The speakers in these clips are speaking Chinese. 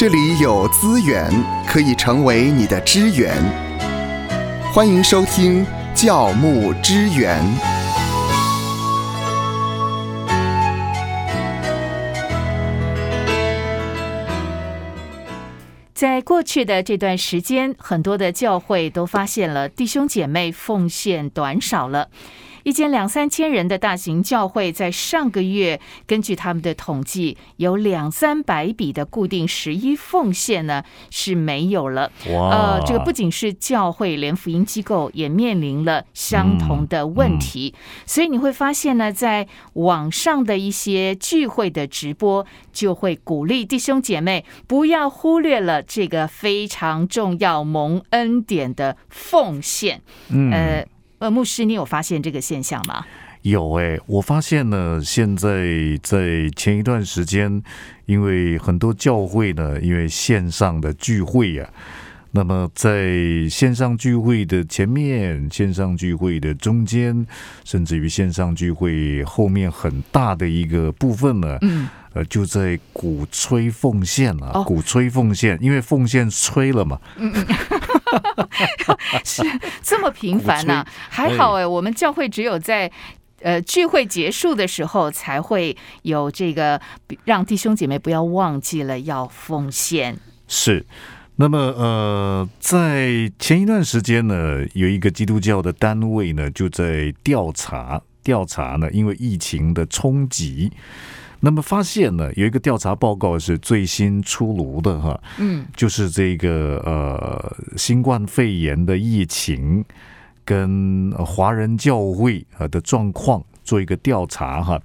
这里有资源可以成为你的支援。欢迎收听教牧支援。在过去的这段时间，很多的教会都发现了弟兄姐妹奉献短少了。一间两三千人的大型教会，在上个月根据他们的统计，有两三百笔的固定十一奉献呢是没有了。哇！呃，这个不仅是教会，连福音机构也面临了相同的问题。所以你会发现呢，在网上的一些聚会的直播，就会鼓励弟兄姐妹不要忽略了这个非常重要蒙恩典的奉献。嗯呃。呃，牧师，你有发现这个现象吗？有哎、我发现呢，现在在前一段时间，因为很多教会呢，因为线上的聚会呀、那么在线上聚会的前面、线上聚会的中间，甚至于线上聚会后面很大的一个部分呢，嗯，呃，就在鼓吹奉献啊，哦。鼓吹奉献，因为奉献吹了嘛，是这么频繁呐、还好哎，我们教会只有在。呃，聚会结束的时候才会有这个，让弟兄姐妹不要忘记了要奉献。是，那么呃，在前一段时间呢，有一个基督教的单位呢，就在调查调查呢，因为疫情的冲击，那么发现呢，有一个调查报告是最新出炉的哈，嗯，就是这个呃新冠肺炎的疫情跟呃华人教会啊的状况做一个调查哈。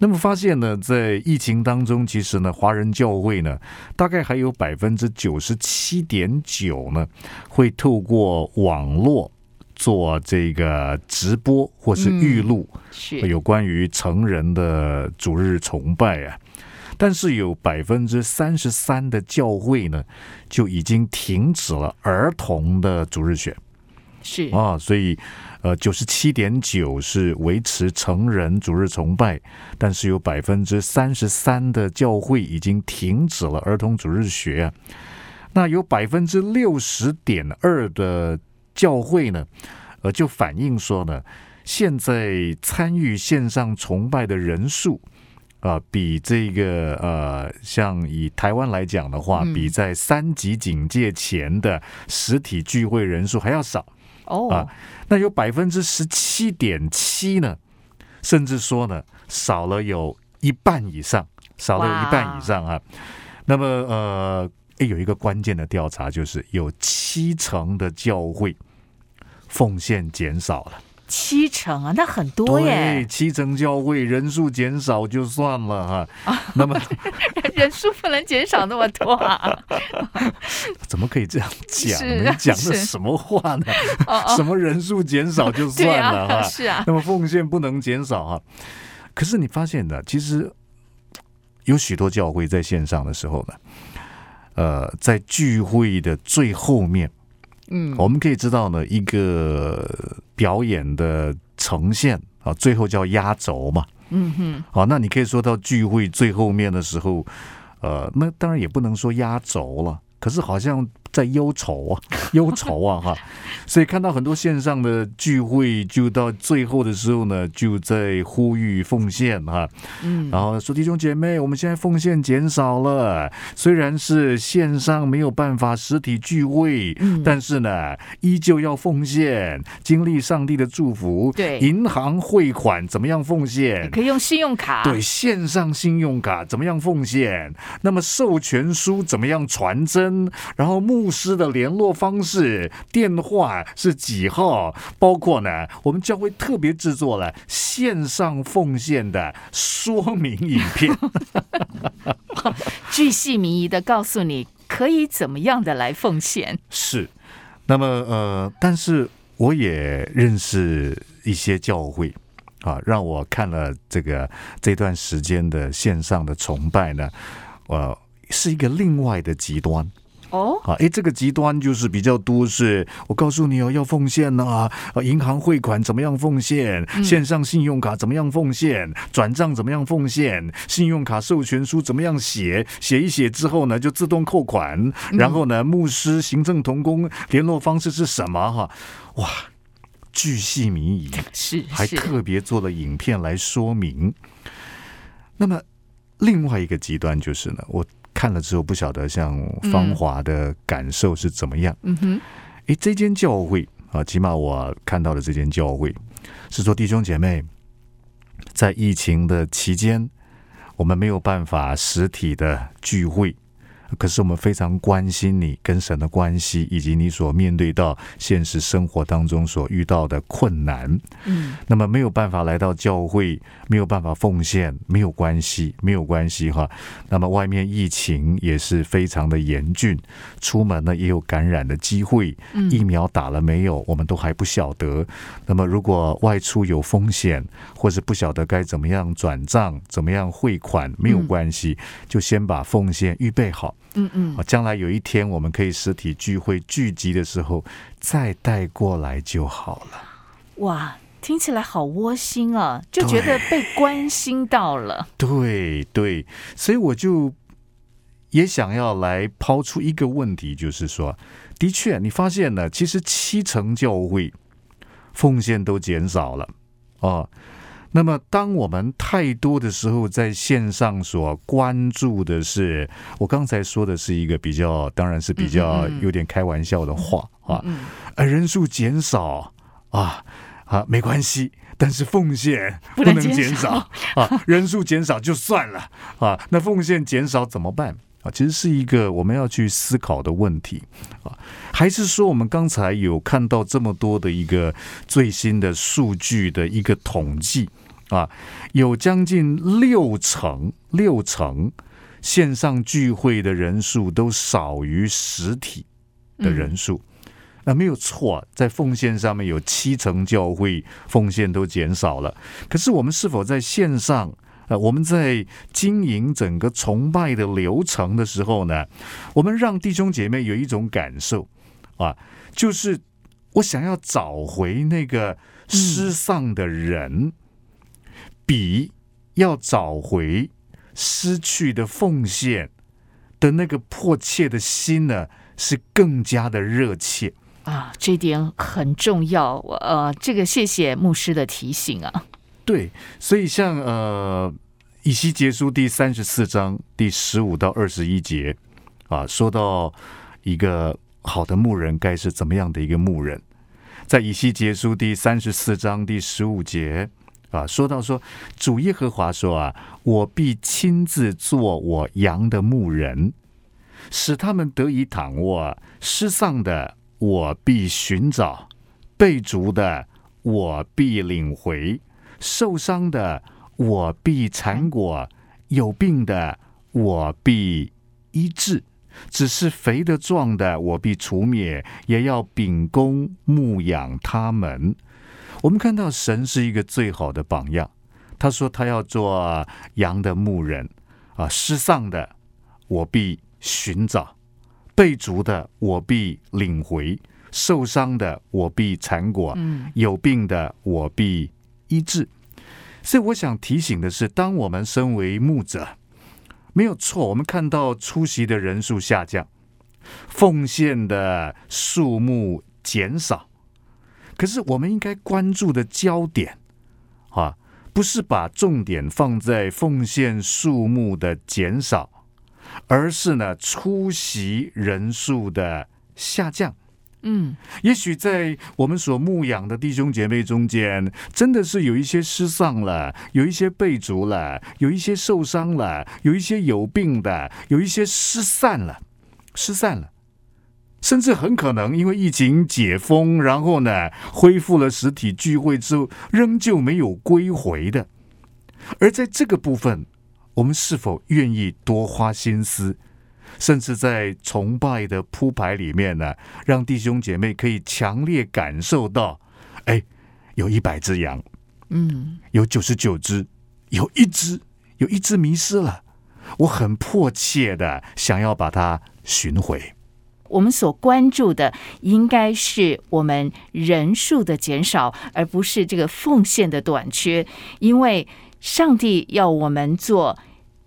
那么发现呢，在疫情当中，其实呢，华人教会呢，大概还有百分之九十七点九呢，会透过网络做这个直播或是预录，是有关于成人的主日崇拜啊。但是有百分之三十三的教会呢，就已经停止了儿童的主日学是啊，所以呃，九十七点九是维持成人主日崇拜，但是有百分之三十三的教会已经停止了儿童主日学啊。那有百分之六十点二的教会呢，呃，就反映说呢，现在参与线上崇拜的人数。啊、比这个呃，像以台湾来讲的话，嗯比在三级警戒前的实体聚会人数还要少。哦啊，那有百分之十七点七呢，甚至说呢，少了有一半以上，少了有一半以上啊。那么呃，诶有一个关键的调查，就是有七成的教会奉献减少了。七成啊，那很多对，耶，七成教会人数减少就算了哈、那么 人数不能减少那么多啊。怎么可以这样讲？是你讲的什么话呢？哦哦，什么人数减少就算了哈、啊，是啊，那么奉献不能减少啊。可是你发现的，其实有许多教会在线上的时候呢，呃，在聚会的最后面，嗯，我们可以知道呢，一个表演的呈现啊，最后叫压轴嘛。嗯哼，好，那你可以说到聚会最后面的时候，呃，那当然也不能说压轴了，可是好像在忧愁啊，忧愁啊，哈。所以看到很多线上的聚会，就到最后的时候呢，就在呼吁奉献哈，嗯，然后说弟兄姐妹，我们现在奉献减少了，虽然是线上没有办法实体聚会，嗯但是呢，依旧要奉献，经历上帝的祝福。对银行汇款怎么样奉献？可以用信用卡，对，线上信用卡怎么样奉献？那么授权书怎么样传真？然后牧师的联络方式、电话是几号？包括呢，我们教会特别制作了线上奉献的说明影片。巨细靡遗的告诉你可以怎么样的来奉献。是，那么呃，但是我也认识一些教会啊，让我看了这个这段时间的线上的崇拜呢，呃，是一个另外的极端哦，啊，诶，这个极端就是比较多是，我告诉你哦，要奉献呐、啊，银行汇款怎么样奉献，线上信用卡怎么样奉献，转账怎么样奉献，信用卡授权书怎么样写，写一写之后呢，就自动扣款，然后呢，牧师、行政同工联络方式是什么？哈，哇，巨细靡遗。是是，还特别做了影片来说明。那么另外一个极端就是呢，我看了之后不晓得像芳华的感受是怎么样。嗯哼，诶，这间教会啊，起码我看到的这间教会是说弟兄姐妹在疫情的期间，我们没有办法实体的聚会。可是我们非常关心你跟神的关系，以及你所面对到现实生活当中所遇到的困难。嗯，那么没有办法来到教会，没有办法奉献，没有关系，没有关系哈。那么外面疫情也是非常的严峻，出门呢也有感染的机会，疫苗打了没有，我们都还不晓得。那么如果外出有风险，或是不晓得该怎么样转账、怎么样汇款，没有关系，就先把奉献预备好。嗯嗯，啊，将来有一天我们可以实体聚会聚集的时候，再带过来就好了。哇，听起来好窝心啊，就觉得被关心到了。对对，所以我就也想要来抛出一个问题，就是说，的确，你发现呢，其实七成教会奉献都减少了哦。那么，当我们太多的时候，在线上所关注的是，我刚才说的是一个比较，当然是比较有点开玩笑的话啊，呃，人数减少啊啊，没关系，但是奉献不能减少。啊，人数减少就算了啊，那奉献减少怎么办？啊，其实是一个我们要去思考的问题啊，还是说我们刚才有看到这么多的一个最新的数据的一个统计啊，有将近六成六成线上聚会的人数都少于实体的人数，那没有错，在奉献上面有七成教会奉献都减少了，可是我们是否在线上？呃，我们在经营整个崇拜的流程的时候呢，我们让弟兄姐妹有一种感受啊，就是我想要找回那个失丧的人，比要找回失去的奉献的那个迫切的心呢，是更加的热切啊。这点很重要，呃，这个谢谢牧师的提醒啊。对，所以像呃，以西结书第三十四章第十五到二十一节啊，说到一个好的牧人该是怎么样的一个牧人，在以西结书第三十四章第十五节啊，说到说主耶和华说啊，我必亲自做我羊的牧人，使他们得以躺卧，失丧的我必寻找，被逐的我必领回。受伤的我必缠裹，有病的我必医治，只是肥的壮的我必除灭，也要秉公牧养他们。我们看到神是一个最好的榜样，他说他要做羊的牧人啊，失丧的我必寻找，被逐的我必领回，受伤的我必缠裹，有病的我必。医治，所以我想提醒的是，当我们身为牧者，没有错，我们看到出席的人数下降，奉献的数目减少，可是我们应该关注的焦点啊，不是把重点放在奉献数目的减少，而是呢出席人数的下降。嗯，也许在我们所牧养的弟兄姐妹中间，真的是有一些失丧了，有一些被逐了，有一些受伤了，有一些有病的，有一些失散了，失散了，甚至很可能因为疫情解封，然后呢恢复了实体聚会之后，仍旧没有归回的。而在这个部分，我们是否愿意多花心思？甚至在崇拜的铺排里面呢，让弟兄姐妹可以强烈感受到，哎，有一百只羊，嗯，有九十九只，有一只，有一只迷失了，我很迫切的想要把它寻回。我们所关注的应该是我们人数的减少，而不是这个奉献的短缺。因为上帝要我们做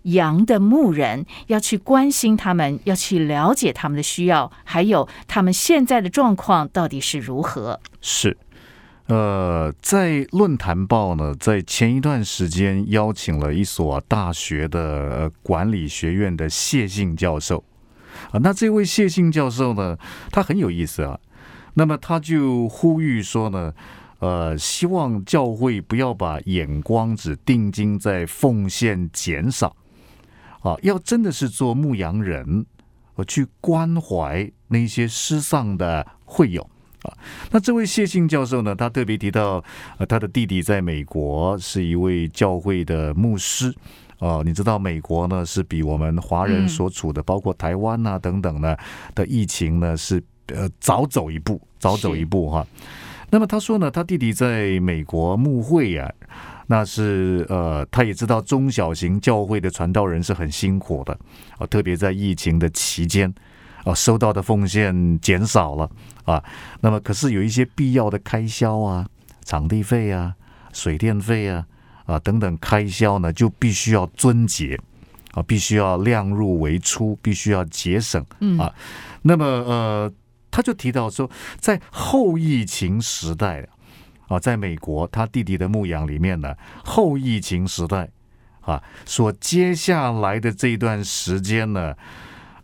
羊的牧人，要去关心他们，要去了解他们的需要，还有他们现在的状况到底是如何。是。呃，在论坛报呢，在前一段时间邀请了一所大学的管理学院的谢信教授啊。那这位谢信教授呢，他很有意思啊。那么他就呼吁说呢，呃，希望教会不要把眼光只定睛在奉献减少啊，要真的是做牧羊人，我，去关怀那些失丧的会友。啊，那这位谢信教授呢？他特别提到，呃，他的弟弟在美国是一位教会的牧师。哦，你知道美国呢是比我们华人所处的，包括台湾啊等等呢的疫情呢是呃早走一步，早走一步哈。那么他说呢，他弟弟在美国牧会啊，那是呃，他也知道中小型教会的传道人是很辛苦的啊，特别在疫情的期间。啊，收到的奉献减少了啊，那么可是有一些必要的开销啊，场地费啊、水电费啊啊等等开销呢，就必须要遵节啊，必须要量入为出，必须要节省啊。那么呃，他就提到说，在后疫情时代啊，在美国他弟弟的牧养里面呢，后疫情时代啊，所接下来的这段时间呢。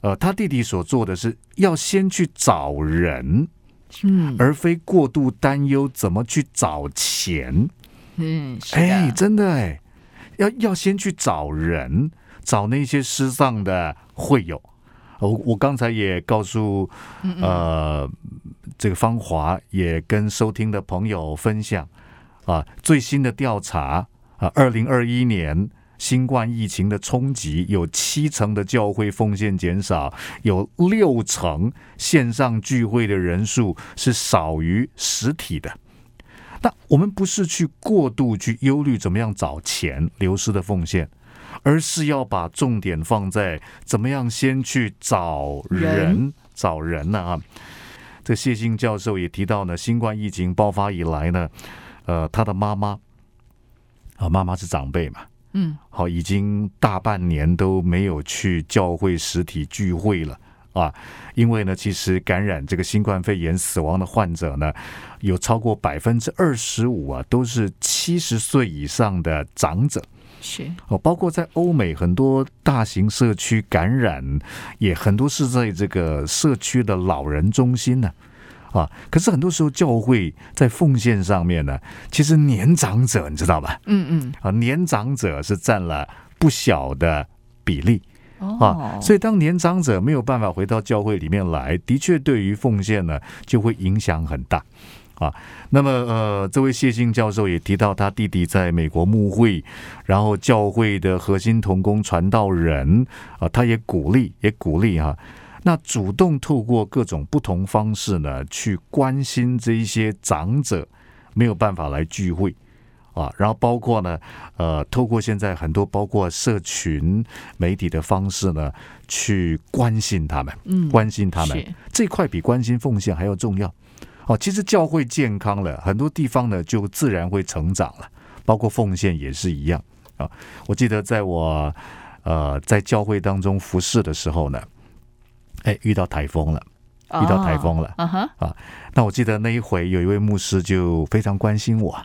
呃，他弟弟所做的是要先去找人，嗯，而非过度担忧怎么去找钱，嗯，哎，真的哎，要要先去找人，找那些失丧的会友。我我刚才也告诉呃这个芳华，也跟收听的朋友分享啊，最新的调查啊，二零二一年。新冠疫情的冲击，有七成的教会奉献减少，有六成线上聚会的人数是少于实体的。那我们不是去过度去忧虑怎么样找钱流失的奉献，而是要把重点放在怎么样先去找人找人呢？啊，这谢欣教授也提到呢，新冠疫情爆发以来呢，呃，他的妈妈啊，妈妈是长辈嘛。嗯，好，已经大半年都没有去教会实体聚会了啊！因为呢，其实感染这个新冠肺炎死亡的患者呢，有超过百分之二十五啊，都是七十岁以上的长者。是哦，包括在欧美很多大型社区感染，也很多是在这个社区的老人中心呢。啊！可是很多时候教会在奉献上面呢，其实年长者你知道吧？嗯嗯。啊，年长者是占了不小的比例啊，所以当年长者没有办法回到教会里面来，的确对于奉献呢就会影响很大啊。那么呃，这位谢信教授也提到他弟弟在美国牧会，然后教会的核心同工传道人啊，他也鼓励也鼓励哈。那主动透过各种不同方式呢，去关心这一些长者没有办法来聚会啊，然后包括呢，呃，透过现在很多包括社群媒体的方式呢，去关心他们，嗯，关心他们这块比关心奉献还要重要哦。其实教会健康了，很多地方呢就自然会成长了，包括奉献也是一样啊。我记得在我呃在教会当中服侍的时候呢。哎，遇到台风了，遇到台风了，啊，那我记得那一回有一位牧师就非常关心我，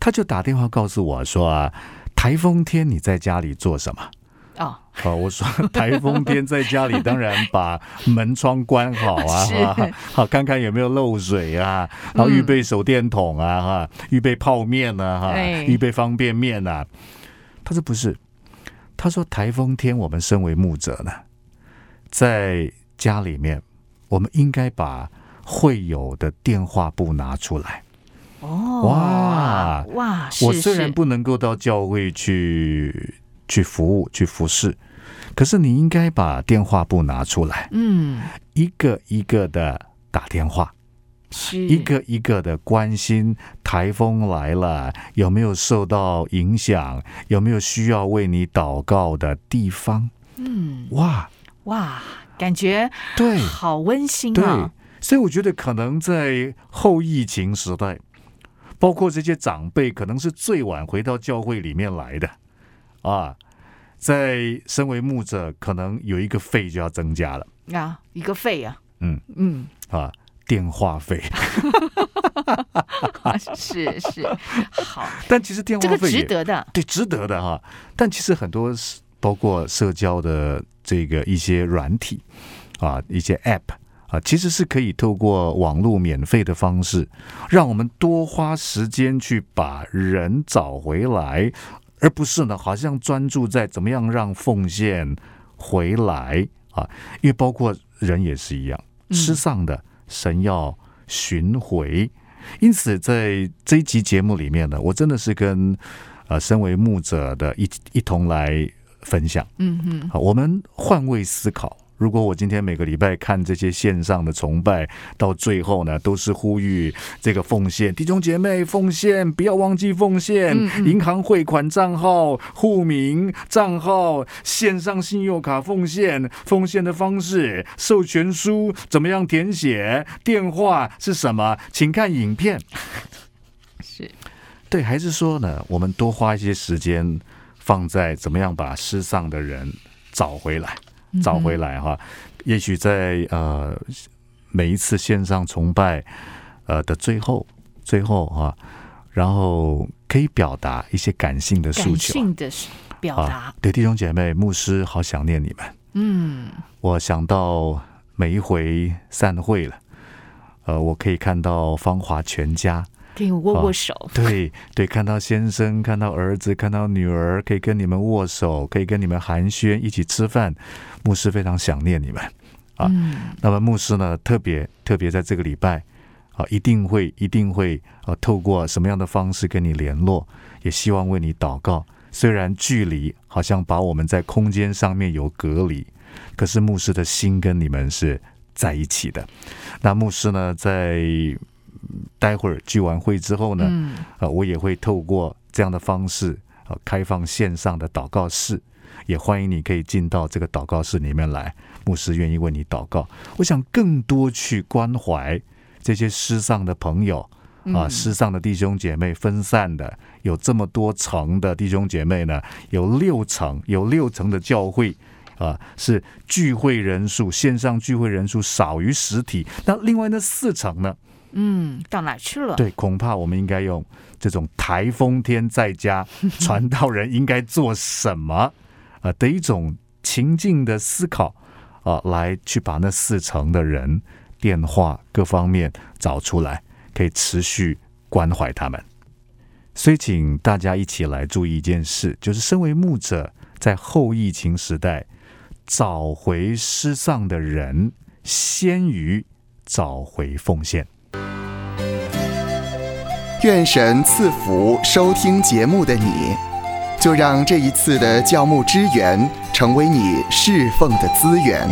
他就打电话告诉我说啊，台风天你在家里做什么？哦，好，我说台风天在家里当然把门窗关好啊，好看看有没有漏水啊，然后预备手电筒啊，哈，预备泡面啊，哈，预备方便面啊。他说不是，他说台风天我们身为牧者呢。在家里面，我们应该把会有的电话簿拿出来。哦，哇哇！我虽然不能够到教会去去服务、去服侍，可是你应该把电话簿拿出来。嗯，一个一个的打电话，是一个一个的关心台风来了有没有受到影响，有没有需要为你祷告的地方。嗯，哇。哇，感觉对好温馨对啊！，所以我觉得可能在后疫情时代，包括这些长辈，可能是最晚回到教会里面来的啊。在身为牧者，可能有一个费就要增加了啊，一个费啊，嗯嗯，啊，电话费。是是，好，但其实电这个话费也值得的，对，值得的哈。但其实很多包括社交的这个一些软体啊，一些 App 啊，其实是可以透过网络免费的方式，让我们多花时间去把人找回来，而不是呢，好像专注在怎么样让奉献回来啊。因为包括人也是一样，嗯失丧的神要寻回。因此，在这一集节目里面呢，我真的是跟呃身为牧者的一一同来分享。嗯嗯，好，我们换位思考。如果我今天每个礼拜看这些线上的崇拜，到最后呢，都是呼吁这个奉献，弟兄姐妹奉献，不要忘记奉献，嗯嗯。银行汇款账号、户名账号、线上信用卡奉献、奉献的方式、授权书怎么样填写、电话是什么，请看影片。是，对，还是说呢，我们多花一些时间放在怎么样把失丧的人找回来，找回来哈。也许在呃每一次线上崇拜呃的最后，最后哈、然后可以表达一些感性的诉感求性的表达啊，，对弟兄姐妹，牧师好想念你们。嗯，我想到每一回散会了，呃，我可以看到芳华全家。可以握握手，对对，看到先生，看到儿子，看到女儿，可以跟你们握手，可以跟你们寒暄，一起吃饭。牧师非常想念你们。啊嗯，那么牧师呢，特别特别在这个礼拜啊，一定会一定会啊，透过什么样的方式跟你联络，也希望为你祷告。虽然距离好像把我们在空间上面有隔离，可是牧师的心跟你们是在一起的。那牧师呢，在嗯待会儿聚完会之后呢，嗯，啊，我也会透过这样的方式啊，开放线上的祷告室，也欢迎你可以进到这个祷告室里面来，牧师愿意为你祷告。我想更多去关怀这些失丧的朋友啊，嗯失丧的弟兄姐妹，分散的有这么多层的弟兄姐妹呢，有六层，有六层的教会。啊，是聚会人数，线上聚会人数少于实体。那另外那四层呢？嗯，到哪去了？对，恐怕我们应该用这种台风天在家 传道人应该做什么呃的一种情境的思考啊、来去把那四层的人电话各方面找出来，可以持续关怀他们。所以，请大家一起来注意一件事，就是身为牧者，在后疫情时代，找回失丧的人，先于找回奉献。愿神赐福收听节目的你，就让这一次的教牧支援成为你侍奉的资源。